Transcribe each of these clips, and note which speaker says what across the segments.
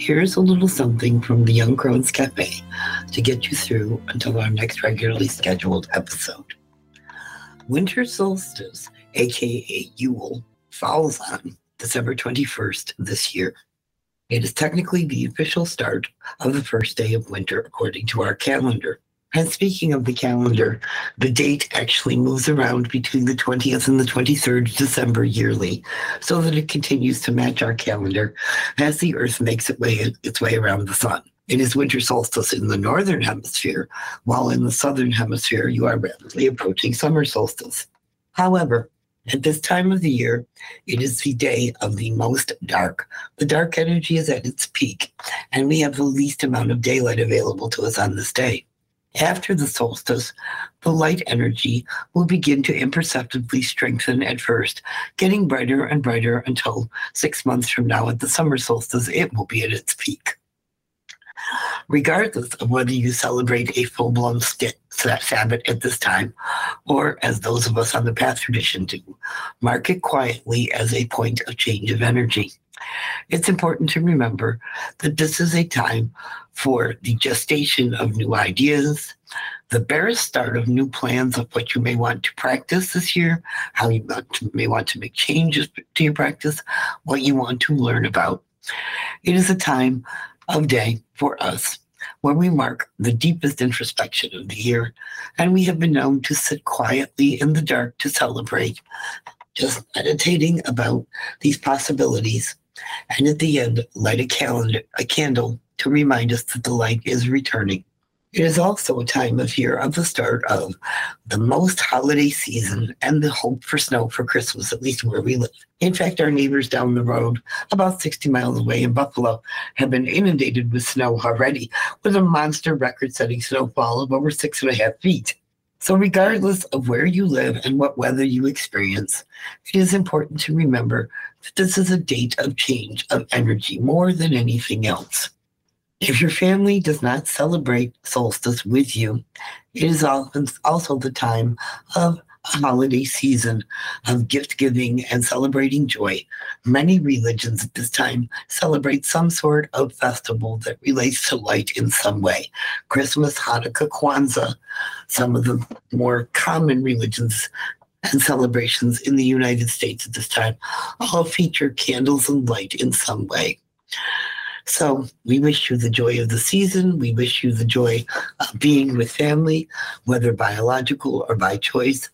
Speaker 1: Here's a little something from the Young Crones Cafe to get you through until our next regularly scheduled episode. Winter solstice, aka Yule, falls on December 21st this year. It is technically the official start of the first day of winter according to our calendar. And speaking of the calendar, the date actually moves around between the 20th and the 23rd December yearly so that it continues to match our calendar as the Earth makes its way, its way around the sun. It is winter solstice in the northern hemisphere, while in the southern hemisphere, you are rapidly approaching summer solstice. However, at this time of the year, it is the day of the most dark. The dark energy is at its peak, and we have the least amount of daylight available to us on this day. After the solstice, the light energy will begin to imperceptibly strengthen at first, getting brighter and brighter until six months from now at the summer solstice, it will be at its peak. Regardless of whether you celebrate a full blown Sabbath at this time, or as those of us on the path tradition do, mark it quietly as a point of change of energy. It's important to remember that this is a time for the gestation of new ideas, the barest start of new plans of what you may want to practice this year, how you may want to make changes to your practice, what you want to learn about. It is a time of day for us when we mark the deepest introspection of the year, and we have been known to sit quietly in the dark to celebrate, just meditating about these possibilities and at the end, light a, calendar, a candle to remind us that the light is returning. It is also a time of year of the start of the most holiday season and the hope for snow for Christmas, at least where we live. In fact, our neighbors down the road, about 60 miles away in Buffalo, have been inundated with snow already, with a monster record setting snowfall of over six and a half feet. So, regardless of where you live and what weather you experience, it is important to remember that this is a date of change of energy more than anything else. If your family does not celebrate solstice with you, it is often also the time of a holiday season of gift giving and celebrating joy. Many religions at this time celebrate some sort of festival that relates to light in some way. Christmas, Hanukkah, Kwanzaa, some of the more common religions and celebrations in the United States at this time all feature candles and light in some way. So we wish you the joy of the season. We wish you the joy of being with family, whether biological or by choice.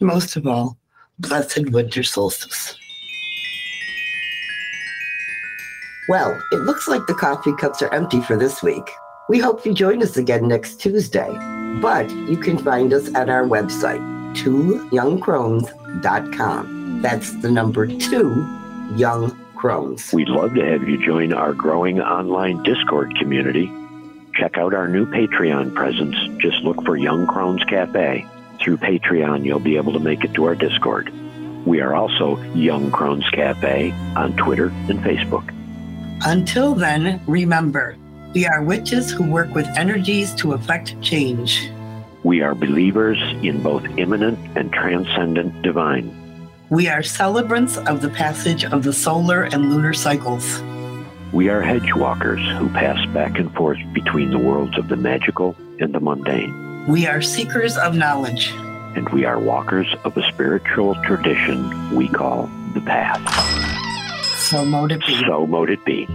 Speaker 1: And most of all, blessed winter solstice. Well, it looks like the coffee cups are empty for this week. We hope you join us again next Tuesday. But you can find us at our website, twoyoungcrones.com. That's the number two, Young Crones.
Speaker 2: We'd love to have you join our growing online Discord community. Check out our new Patreon presence. Just look for Young Crones Cafe. Through Patreon, you'll be able to make it to our Discord. We are also Young Crones Cafe on Twitter and Facebook.
Speaker 1: Until then, remember, we are witches who work with energies to effect change.
Speaker 2: We are believers in both immanent and transcendent divine.
Speaker 1: We are celebrants of the passage of the solar and lunar cycles.
Speaker 2: We are hedge walkers who pass back and forth between the worlds of the magical and the mundane.
Speaker 1: We are seekers of knowledge.
Speaker 2: And we are walkers of a spiritual tradition we call the path.
Speaker 1: So mote it be.
Speaker 2: So mote it be.